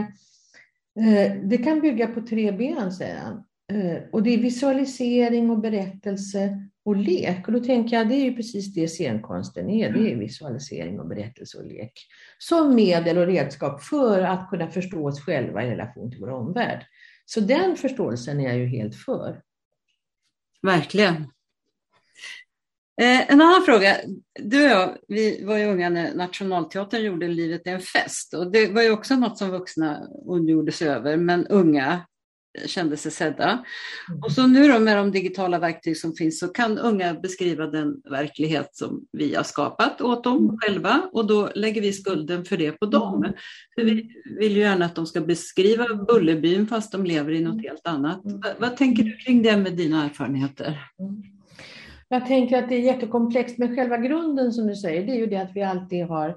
eh, det kan bygga på tre ben, säger han. Eh, och det är visualisering och berättelse och lek. Och då tänker jag, det är ju precis det scenkonsten är. Det är visualisering och berättelse och lek. Som medel och redskap för att kunna förstå oss själva i relation till vår omvärld. Så den förståelsen är jag ju helt för. Verkligen. Eh, en annan fråga. Du och jag, vi var ju unga när Nationalteatern gjorde Livet är en fest. Och det var ju också något som vuxna ondgjorde sig över, men unga kände sig sedda. Mm. Och så nu då med de digitala verktyg som finns så kan unga beskriva den verklighet som vi har skapat åt dem mm. själva och då lägger vi skulden för det på dem. Mm. För vi vill ju gärna att de ska beskriva Bullerbyn fast de lever i något helt annat. Vad, vad tänker du kring det med dina erfarenheter? Jag tänker att det är jättekomplext, men själva grunden som du säger, det är ju det att vi alltid har...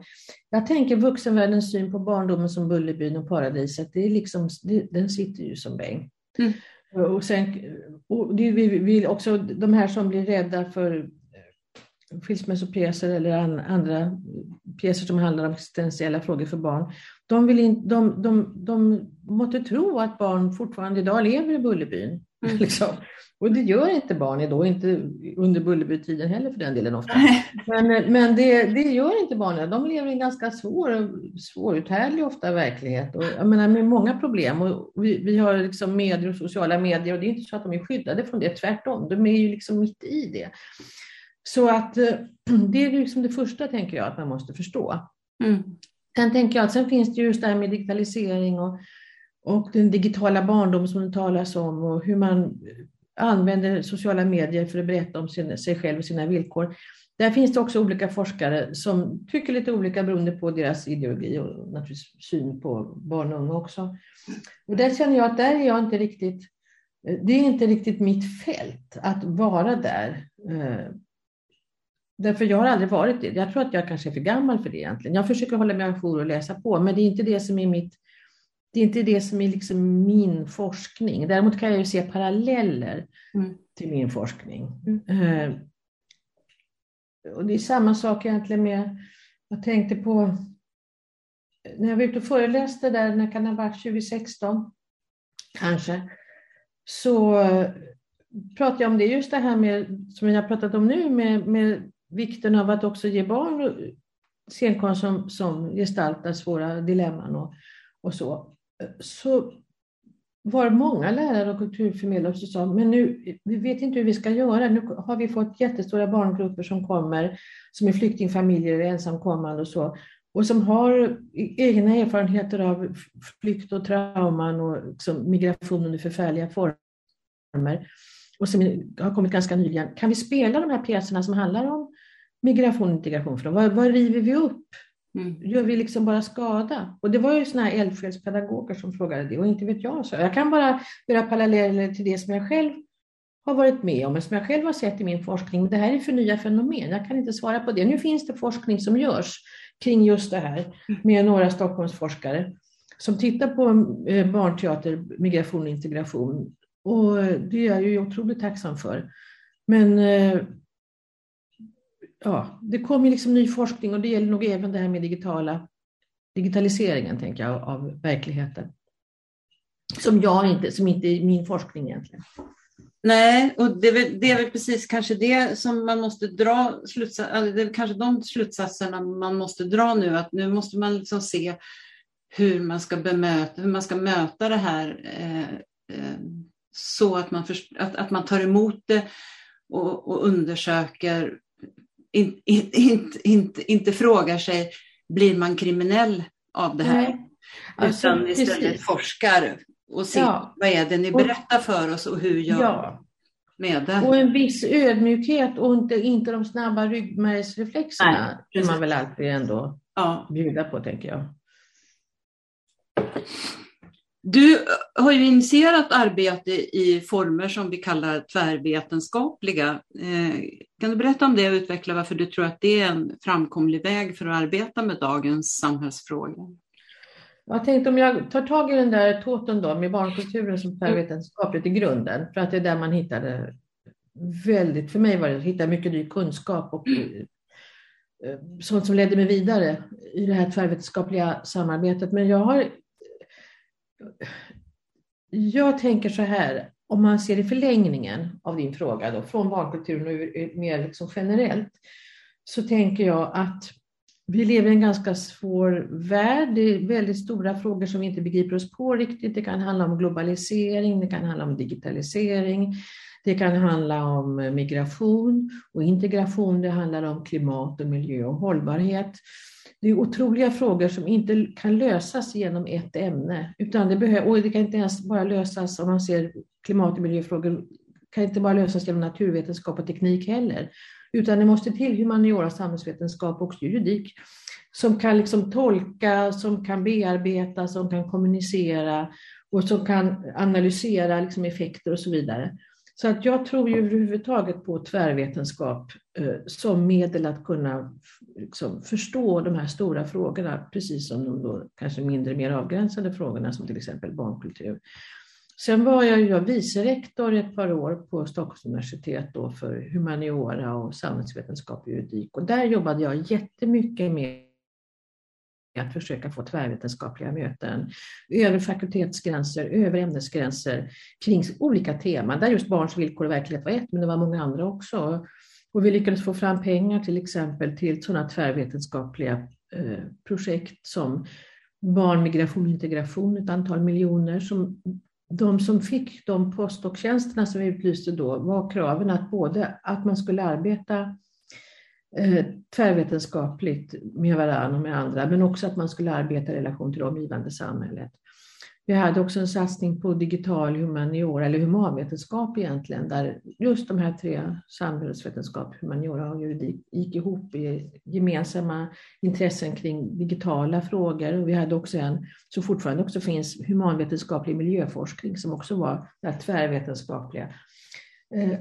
Jag tänker vuxenvärldens syn på barndomen som Bullerbyn och paradiset, det är liksom, det, den sitter ju som bäng. Mm. Och sen, och det, vi vill också, de här som blir rädda för skilsmässopjäser eller andra pjäser som handlar om existentiella frågor för barn, de, vill in, de, de, de måste tro att barn fortfarande idag lever i Bullerbyn. Mm. Liksom. Och det gör inte barn idag, inte under Bullerbytiden heller för den delen ofta. Men, men det, det gör inte barnen. De lever i en ganska svår, svåruthärdlig ofta verklighet. Och, jag menar, med många problem. Och vi, vi har liksom medier och sociala medier och det är inte så att de är skyddade från det, tvärtom. De är ju liksom mitt i det. Så att det är liksom det första, tänker jag, att man måste förstå. Mm. Sen tänker jag att sen finns det just det här med digitalisering och, och den digitala barndom som det talas om och hur man använder sociala medier för att berätta om sin, sig själv och sina villkor. Där finns det också olika forskare som tycker lite olika beroende på deras ideologi och naturligtvis syn på barn och unga också. Och där känner jag att där är jag inte riktigt, det är inte riktigt mitt fält att vara där. Eh, därför jag har aldrig varit det. Jag tror att jag kanske är för gammal för det egentligen. Jag försöker hålla mig ajour och läsa på, men det är inte det som är mitt det är inte det som är liksom min forskning. Däremot kan jag ju se paralleller mm. till min forskning. Mm. Uh, och det är samma sak egentligen med, jag tänkte på när jag var ute och föreläste där, när kan det ha varit, 2016 kanske, så pratade jag om det, just det här med, som jag har pratat om nu, med, med vikten av att också ge barn scenkonst som, som gestaltar svåra dilemman och, och så så var det många lärare och kulturförmedlare som sa, men nu, vi vet inte hur vi ska göra. Nu har vi fått jättestora barngrupper som kommer, som är flyktingfamiljer eller ensamkommande och så, och som har e-, egna erfarenheter av flykt och trauman och liksom migration under förfärliga former och som har kommit ganska nyligen. Kan vi spela de här pjäserna som handlar om migration och integration för dem? Vad, vad river vi upp? Mm. Gör vi liksom bara skada? Och det var ju sådana här eldsjälspedagoger som frågade det och inte vet jag. Så jag kan bara göra paralleller till det som jag själv har varit med om, som jag själv har sett i min forskning. Det här är för nya fenomen. Jag kan inte svara på det. Nu finns det forskning som görs kring just det här med några Stockholmsforskare som tittar på eh, barnteater, migration och integration. Och det är jag ju otroligt tacksam för. Men eh, ja, det kommer liksom ny forskning och det gäller nog även det här med digitala, digitaliseringen tänker jag, av verkligheten. Som jag inte, som inte är min forskning egentligen. Nej, och det är, väl, det är väl precis kanske det som man måste dra slutsatser, det är kanske de slutsatserna man måste dra nu, att nu måste man liksom se hur man ska bemöta, hur man ska möta det här eh, eh, så att man, för, att, att man tar emot det och, och undersöker, in, in, in, inte, inte frågar sig, blir man kriminell av det här? Nej. Alltså, Utan istället precis. forskar och ser ja. vad är det ni berättar för oss och hur gör ja. med det. Och en viss ödmjukhet och inte, inte de snabba ryggmärgsreflexerna Nej, man väl alltid ändå ja. bjuda på tänker jag. Du har ju initierat arbete i former som vi kallar tvärvetenskapliga. Eh, kan du berätta om det och utveckla varför du tror att det är en framkomlig väg för att arbeta med dagens samhällsfrågor? Jag tänkte om jag tar tag i den där tåten då med barnkulturen som tvärvetenskapligt i grunden, för att det är där man hittade väldigt, för mig var det att hitta mycket ny kunskap och eh, sånt som ledde mig vidare i det här tvärvetenskapliga samarbetet. Men jag har jag tänker så här, om man ser i förlängningen av din fråga då, från barnkulturen och mer liksom generellt, så tänker jag att vi lever i en ganska svår värld. Det är väldigt stora frågor som vi inte begriper oss på riktigt. Det kan handla om globalisering, det kan handla om digitalisering, det kan handla om eh, migration och integration, det handlar om klimat och miljö och hållbarhet. Det är otroliga frågor som inte kan lösas genom ett ämne. Utan det, behöver, och det kan inte ens bara lösas om man ser klimat och miljöfrågor, kan inte bara lösas genom naturvetenskap och teknik heller. Utan det måste till humaniora, samhällsvetenskap och juridik som kan liksom tolka, som kan bearbeta, som kan kommunicera och som kan analysera liksom effekter och så vidare. Så att jag tror ju överhuvudtaget på tvärvetenskap eh, som medel att kunna liksom, förstå de här stora frågorna, precis som de då kanske mindre, mer avgränsade frågorna som till exempel barnkultur. Sen var jag, jag vice rektor ett par år på Stockholms universitet då för humaniora och samhällsvetenskap och juridik och där jobbade jag jättemycket med att försöka få tvärvetenskapliga möten över fakultetsgränser, över ämnesgränser kring olika teman där just barns villkor och verklighet var ett, men det var många andra också. Och vi lyckades få fram pengar till exempel till sådana tvärvetenskapliga eh, projekt som barnmigration och integration, ett antal miljoner. Som, de som fick de postdoktjänsterna som vi utlyste då var kraven att både att man skulle arbeta Eh, tvärvetenskapligt med varandra och med andra, men också att man skulle arbeta i relation till det omgivande samhället. Vi hade också en satsning på digital humaniora, eller humanvetenskap egentligen, där just de här tre, samhällsvetenskap, humaniora och juridik, gick ihop i gemensamma intressen kring digitala frågor. Och vi hade också en, som fortfarande också finns, humanvetenskaplig miljöforskning som också var den tvärvetenskapliga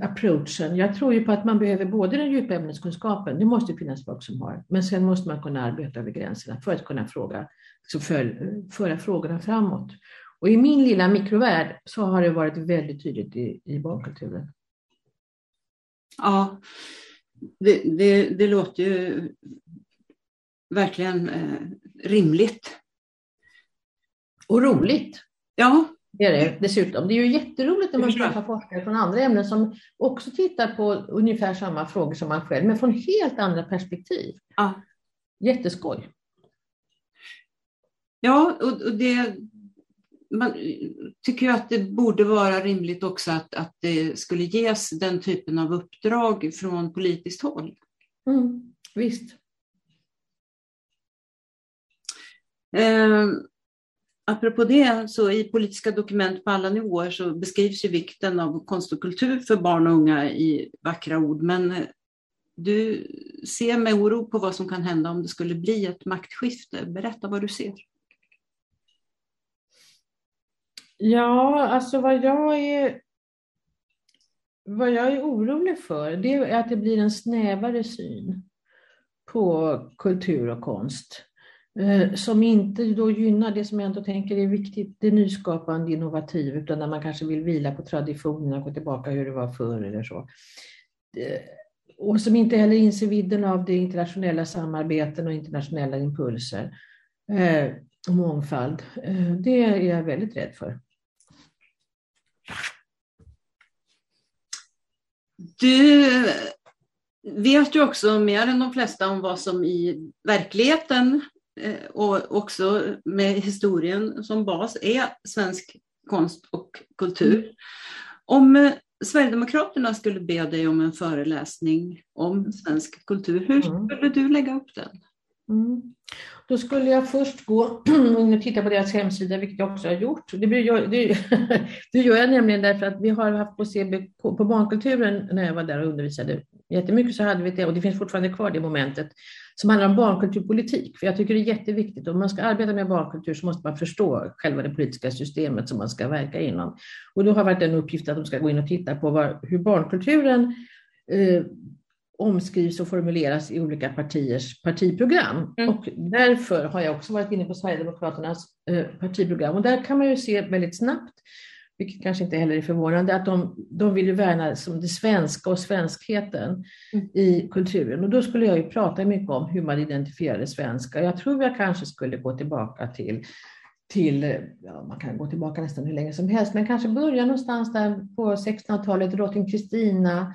approachen. Jag tror ju på att man behöver både den djupa ämneskunskapen, det måste finnas folk som har, men sen måste man kunna arbeta över gränserna för att kunna fråga, så för, föra frågorna framåt. Och i min lilla mikrovärld så har det varit väldigt tydligt i, i barnkulturen. Ja, det, det, det låter ju verkligen eh, rimligt. Och roligt. Ja, det är det dessutom. Det är ju jätteroligt när man träffar forskare från andra ämnen som också tittar på ungefär samma frågor som man själv, men från helt andra perspektiv. Ja. Jätteskoj. Ja, och det, man tycker ju att det borde vara rimligt också att, att det skulle ges den typen av uppdrag från politiskt håll. Mm, visst. Eh, apropå det, så i politiska dokument på alla nivåer så beskrivs ju vikten av konst och kultur för barn och unga i vackra ord. Men eh, du ser med oro på vad som kan hända om det skulle bli ett maktskifte. Berätta vad du ser. Ja, alltså vad jag är vad jag är orolig för det är att det blir en snävare syn på kultur och konst Eh, som inte då gynnar det som jag ändå tänker är viktigt, det nyskapande, innovativ, utan där man kanske vill vila på traditionerna, gå tillbaka hur det var förr eller så. Eh, och som inte heller inser vidden av det internationella samarbeten och internationella impulser eh, och mångfald. Det är jag väldigt rädd för. Du vet ju också mer än de flesta om vad som i verkligheten och också med historien som bas är svensk konst och kultur. Om eh, Sverigedemokraterna skulle be dig om en föreläsning om svensk kultur, hur mm. skulle du lägga upp den? Mm. Då skulle jag först gå och titta på deras hemsida, vilket jag också har gjort. Det, blir, det, det gör jag nämligen därför att vi har haft på CB på barnkulturen när jag var där och undervisade jättemycket så hade vi det och det finns fortfarande kvar det momentet som handlar om barnkulturpolitik. För jag tycker det är jätteviktigt. Om man ska arbeta med barnkultur så måste man förstå själva det politiska systemet som man ska verka inom. Och då har varit en uppgift att de ska gå in och titta på var, hur barnkulturen eh, omskrivs och formuleras i olika partiers partiprogram. Mm. Och därför har jag också varit inne på Sverigedemokraternas eh, partiprogram. Och där kan man ju se väldigt snabbt, vilket kanske inte heller är förvånande, att de, de vill ju värna som det svenska och svenskheten mm. i kulturen. Och då skulle jag ju prata mycket om hur man identifierar det svenska. Jag tror jag kanske skulle gå tillbaka till till, ja, man kan gå tillbaka nästan hur länge som helst, men kanske börja någonstans där på 1600-talet, drottning Kristina,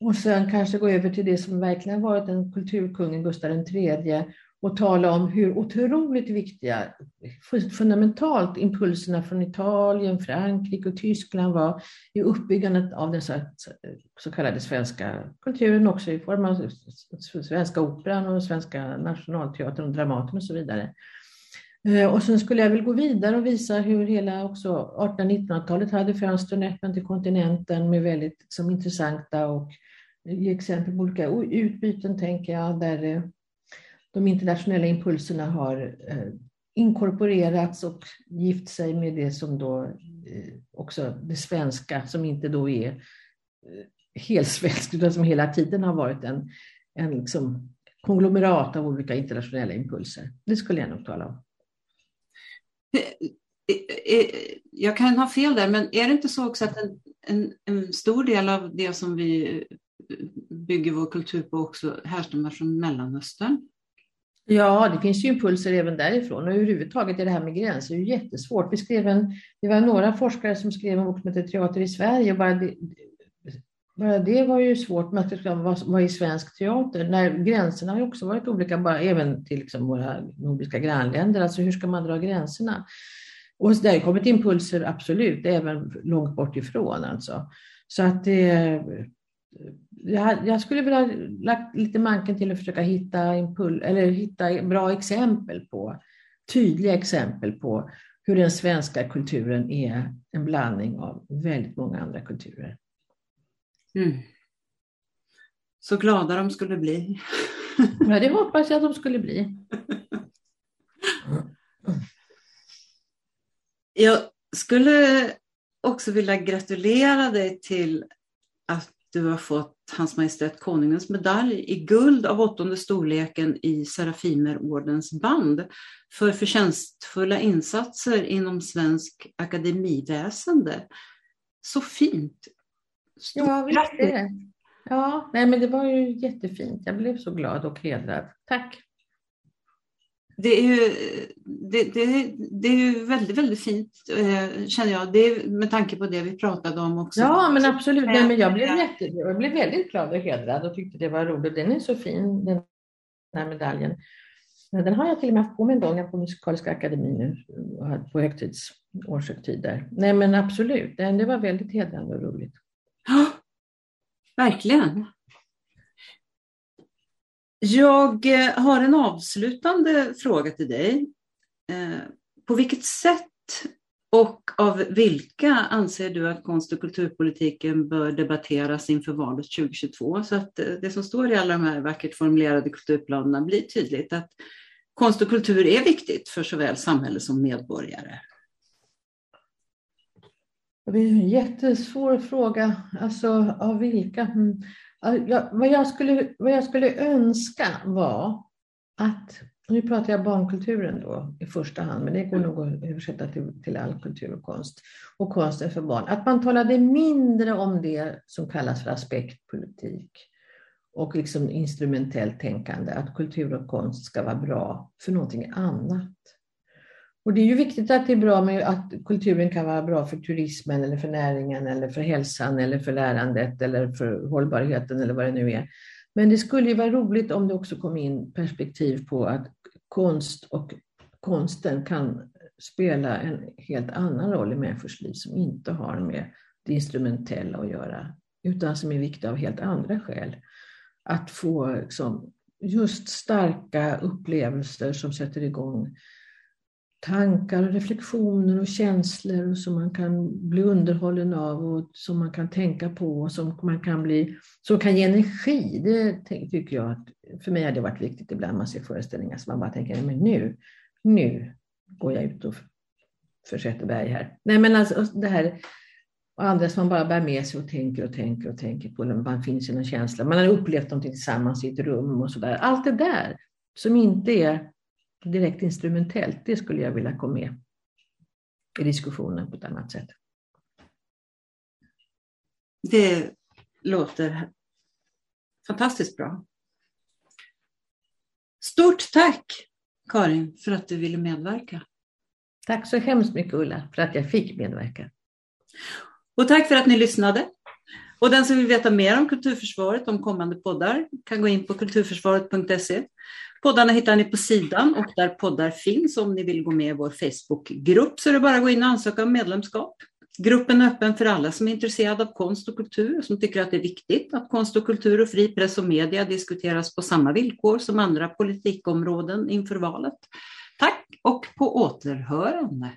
och sen kanske gå över till det som verkligen varit en kulturkungen Gustav III och tala om hur otroligt viktiga, fundamentalt impulserna från Italien, Frankrike och Tyskland var i uppbyggandet av den så kallade svenska kulturen, också i form av svenska operan och svenska nationalteatern och Dramaten och så vidare. Eh, och sen skulle jag väl gå vidare och visa hur hela också 1800-1900-talet hade fönstren öppna till kontinenten med väldigt som intressanta och ge exempel på olika utbyten, tänker jag, där eh, de internationella impulserna har eh, inkorporerats och gift sig med det som då eh, också det svenska, som inte då är eh, helt svenskt, utan som hela tiden har varit en, en liksom konglomerat av olika internationella impulser. Det skulle jag nog tala om. Jag kan ha fel där, men är det inte så också att en, en, en stor del av det som vi bygger vår kultur på också härstammar från Mellanöstern. Ja, det finns ju impulser även därifrån och överhuvudtaget är det här med gränser ju jättesvårt. Vi skrev en, det var några forskare som skrev en bok som heter Teater i Sverige och bara det, bara det var ju svårt med att vad, var är svensk teater? När gränserna har också varit olika, bara, även till liksom våra nordiska grannländer. Alltså hur ska man dra gränserna? Och det har kommit impulser, absolut, även långt bort ifrån. Alltså. Så att det, jag, skulle vilja lagt lite manken till att försöka hitta, impul eller hitta bra exempel på, tydliga exempel på hur den svenska kulturen är en blandning av väldigt många andra kulturer. Mm. Så glada de skulle bli. ja, det hoppas jag att de skulle bli. Jag skulle också vilja gratulera dig till du har fått Hans Majestät Konungens medalj i guld av åttonde storleken i Serafimerordens band för förtjänstfulla insatser inom svensk akademiväsende. Så fint! Stort ja, visst är det. Ja, nej, men det var ju jättefint. Jag blev så glad och hedrad. Tack! Det är ju, det, det, det är ju väldigt, väldigt fint eh, känner jag, det är, med tanke på det vi pratade om också. Ja, men absolut. Nej, men jag, blev jätte, jag blev väldigt glad och hedrad och tyckte det var roligt. Den är så fin, den här medaljen. Den har jag till och med haft på mig en gång på Musikaliska akademin nu, på högtids, årshögtider. Nej, men absolut, det var väldigt hedrande och roligt. Ja, verkligen. Jag eh, har en avslutande fråga till dig. Eh, på vilket sätt och av vilka anser du att konst och kulturpolitiken bör debatteras inför valet 2022? Så att eh, det som står i alla de här vackert formulerade kulturplanerna blir tydligt att konst och kultur är viktigt för såväl samhälle som medborgare. Det är en jättesvår fråga. Alltså av vilka? Mm. Jag, vad, jag skulle, vad jag skulle önska var att, nu pratar jag barnkulturen då i första hand, men det går nog att översätta till, till all kultur och konst, och konsten för barn, att man talade mindre om det som kallas för aspektpolitik och liksom instrumentellt tänkande, att kultur och konst ska vara bra för någonting annat. Och det är ju viktigt att det är bra med att kulturen kan vara bra för turismen eller för näringen eller för hälsan eller för lärandet eller för hållbarheten eller vad det nu är. Men det skulle ju vara roligt om det också kom in perspektiv på att konst och konsten kan spela en helt annan roll i människors liv som inte har med det instrumentella att göra, utan som är viktiga av helt andra skäl. Att få liksom, just starka upplevelser som sätter igång tankar och reflektioner och känslor som man kan bli underhållen av och som man kan tänka på och som man kan bli, som kan ge energi. Det tycker jag att för mig har det varit viktigt ibland man ser föreställningar som man bara tänker, men nu, nu går jag ut och försätter berg här. Nej men alltså det här och andra som man bara bär med sig och tänker och tänker och tänker på när man finns i någon känsla. Man har upplevt någonting tillsammans i ett rum och sådär. Allt det där som inte är direkt instrumentellt, det skulle jag vilja komma med i diskussionen på ett annat sätt. Det låter fantastiskt bra. Stort tack Karin för att du ville medverka. Tack så hemskt mycket Ulla för att jag fick medverka. Och tack för att ni lyssnade. Och den som vill veta mer om Kulturförsvaret, om kommande poddar, kan gå in på kulturförsvaret.se. Poddarna hittar ni på sidan och där poddar finns. Om ni vill gå med i vår Facebookgrupp så är det bara att gå in och ansöka om medlemskap. Gruppen är öppen för alla som är intresserade av konst och kultur och som tycker att det är viktigt att konst och kultur och fri press och media diskuteras på samma villkor som andra politikområden inför valet. Tack och på återhörande!